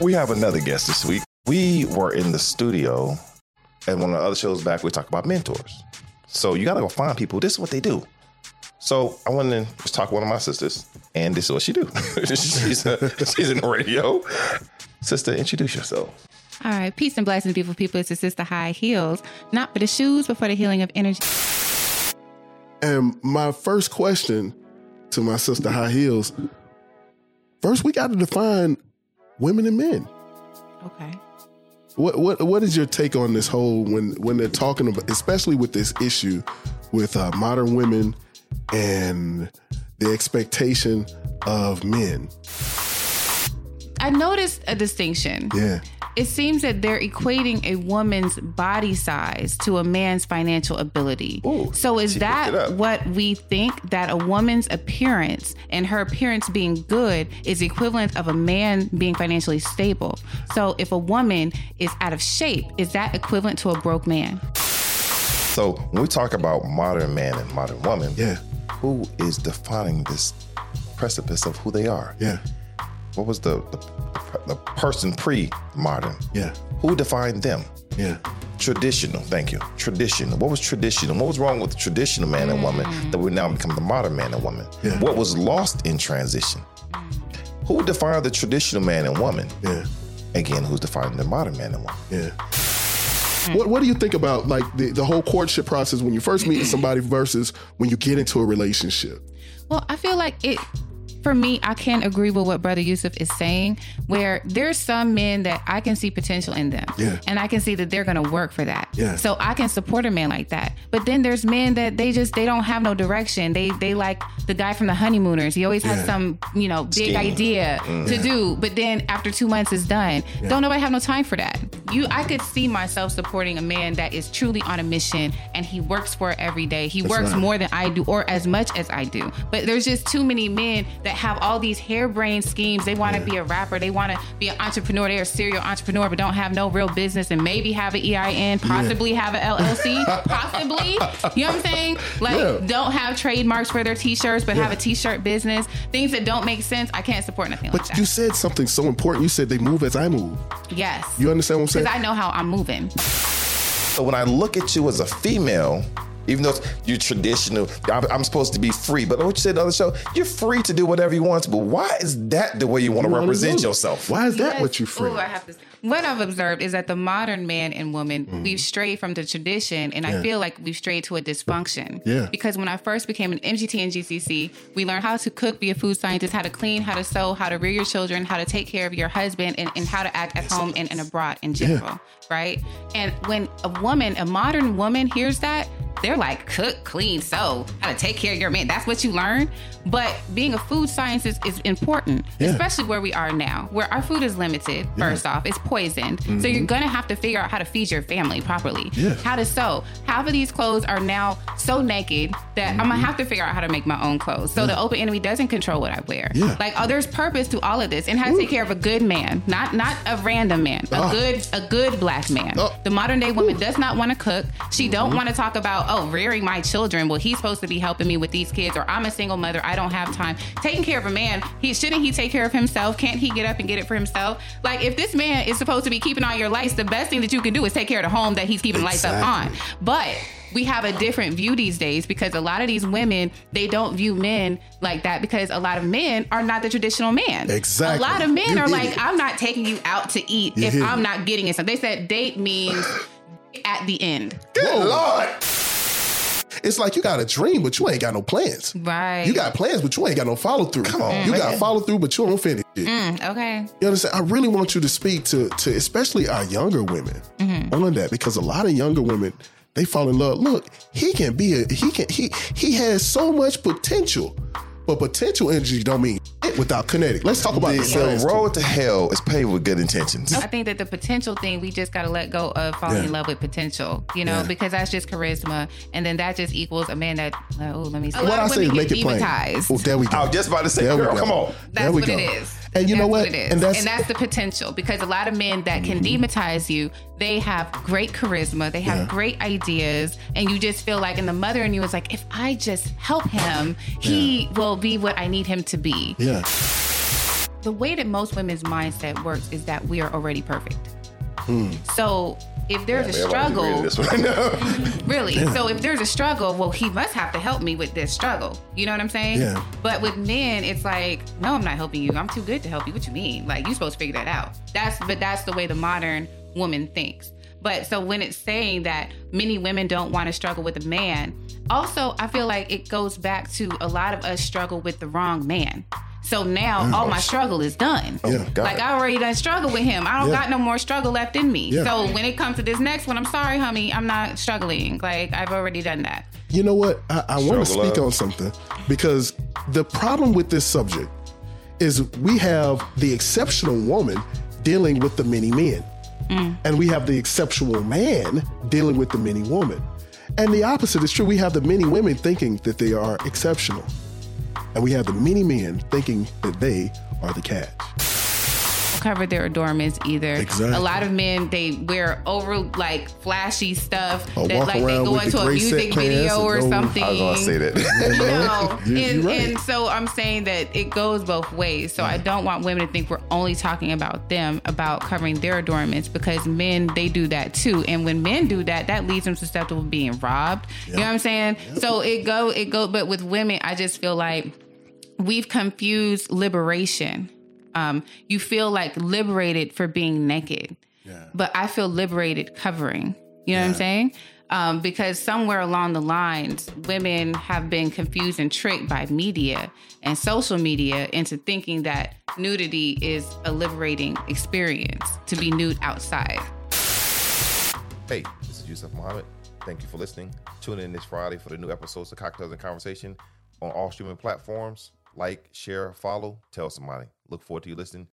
We have another guest this week. We were in the studio, and one of the other shows back, we talk about mentors. So you got to go find people. This is what they do. So I went in to talk to one of my sisters, and this is what she do. she's, a, she's in the radio. Sister, introduce yourself. All right, peace and blessings, beautiful people. It's the sister High Heals, not for the shoes, but for the healing of energy. And my first question to my sister High Heals, first we got to define women and men. Okay. What what what is your take on this whole when when they're talking about, especially with this issue with uh, modern women and the expectation of men? I noticed a distinction. Yeah. It seems that they're equating a woman's body size to a man's financial ability. Ooh, so is she picked it that what we think that a woman's appearance and her appearance being good is equivalent of a man being financially stable? So if a woman is out of shape, is that equivalent to a broke man? So when we talk about modern man and modern woman, Yeah. who is defining this precipice of who they are? Yeah. What was the the, the person pre-modern? Yeah. Who defined them? Yeah. Traditional, thank you. Traditional. What was traditional? What was wrong with the traditional man and woman that we now become the modern man and woman? Yeah. What was lost in transition? Who defined the traditional man and woman? Yeah. Again, who's defining the modern man and woman? Yeah. What What do you think about like the, the whole courtship process when you first meet somebody versus when you get into a relationship? Well, I feel like it. For me, I can't agree with what Brother Yusuf is saying, where there's some men that I can see potential in them. Yeah. And I can see that they're gonna work for that. Yeah. So I can support a man like that. But then there's men that they just they don't have no direction. They they like the guy from the honeymooners. He always has Yeah. some, you know, big Scheme. idea to do. But then after two months is done. Don't nobody have no time for that. You I could see myself supporting a man that is truly on a mission and he works for it every day. He works right. more than I do or as much as I do. But there's just too many men that have all these harebrained schemes. They want to be a rapper, they want to be an entrepreneur, they're a serial entrepreneur, but don't have no real business and maybe have an EIN, possibly have an LLC, possibly. You know what I'm saying? Like Yeah. don't have trademarks for their t-shirts, but have a t-shirt business. Things that don't make sense. I can't support nothing like But you said something so important. You said they move as I move. yes. You understand what I'm saying? Because I know how I'm moving. So when I look at you as a female, even though you're traditional, I'm, I'm supposed to be free. But what you said on the other show, you're free to do whatever you want to. But why is that the way you want to You wanna represent yourself? Why is that Yes. what you free? Ooh, I have to say. What I've observed is that the modern man and woman, mm-hmm. we've strayed from the tradition, and. Yeah. I feel like we've strayed to a dysfunction. Yeah. Because when I first became an MGT and GCC, we learned how to cook, be a food scientist, how to clean, how to sew, how to rear your children, how to take care of your husband, and, and how to act at home and, and abroad in general. Right. And when a woman, a modern woman, hears that, they're like cook, clean, sew, how to take care of your man. That's what you learn. But being a food scientist is important, Yeah. especially where we are now, where our food is limited. First off, it's poisoned, so you're gonna have to figure out how to feed your family properly. Mm-hmm. Yeah. How to sew. Half of these clothes are now so naked that I'm Mm-hmm. gonna have to figure out how to make my own clothes. So the open enemy doesn't control what I wear. Yeah. Like, oh, there's purpose to all of this, and how to take care of a good man, not not a random man, a Ah. good a good black man. Oh. The modern day woman does not want to cook. She don't want to talk about oh rearing my children. Well, he's supposed to be helping me with these kids, or I'm a single mother. I don't have time. Taking care of a man, he shouldn't he take care of himself? Can't he get up and get it for himself? Like if this man is supposed to be keeping on your lights, the best thing that you can do is take care of the home that he's keeping the lights up on. But we have a different view these days because a lot of these women they don't view men like that because a lot of men are not the traditional man. Exactly. A lot of men You are like, it. I'm not taking you out to eat You if. I'm not getting it. So they said date means at the end. Good Lord. It's like you got a dream, but you ain't got no plans. Right. You got plans, but you ain't got no follow through. Come on, you man. got follow through, but you don't finish it. Mm, okay. You understand? I really want you to speak to to especially our younger women Mm-hmm. on that because a lot of younger women they fall in love. Look, he can be a he can he he has so much potential, but potential energy don't mean shit without kinetic. Let's talk about The, the, road to hell is paved with good intentions. I think that the potential thing, we just got to let go of falling Yeah. in love with potential, you know, Yeah. because that's just charisma. And then that just equals a man that, oh, let me see. what I say is make it plain. Oh, there we go. I was just about to say, There girl, come on. That's There we what go. it is. And you know That's what? it is. And that's- the potential because a lot of men that can mm-hmm. demonize you, they have great charisma, they have Yeah. great ideas, and you just feel like, and the mother in you is like, if I just help him, he will be what I need him to be. Yeah. the way that most women's mindset works is that we are already perfect. So if there's a Everybody's struggle, really, so if there's a struggle, well, he must have to help me with this struggle. You know what I'm saying? Yeah. But with men, it's like, no, I'm not helping you. I'm too good to help you. What you mean? Like you're supposed to figure that out. That's but that's the way the modern woman thinks. But so when it's saying that many women don't want to struggle with a man, also I feel like it goes back to a lot of us struggle with the wrong man. So now mm. all my struggle is done. Oh, yeah. got like it. I already done struggle with him. I don't Yeah. got no more struggle left in me. Yeah. So when it comes to this next one, I'm sorry, honey, I'm not struggling. Like I've already done that. You know what? I, I want to speak up. on something because the problem with this subject is we have the exceptional woman dealing with the many men, mm. and we have the exceptional man dealing with the many woman. And the opposite is true. We have the many women thinking that they are exceptional, and we have the many men thinking that they are the catch. cover their adornments either. Exactly. A lot of men they wear over like flashy stuff Or that walk like they around go with into a gray set music pants video or no- something. I was gonna say that. You know, You- and, you're right. and so I'm saying that it goes both ways. So I don't want women to think we're only talking about them, about covering their adornments, because men they do that too. And when men do that, that leaves them susceptible to being robbed. You know what I'm saying? So it go it go. But with women, I just feel like we've confused liberation. Um, you feel like liberated for being naked, but I feel liberated covering. You know what I'm saying? Um, because somewhere along the lines, women have been confused and tricked by media and social media into thinking that nudity is a liberating experience to be nude outside. Hey, this is Yusuf Muhammad. Thank you for listening. Tune in this Friday for the new episodes of Kocktails and Konversation on all streaming platforms. Like, share, follow, tell somebody. Look forward to you listening.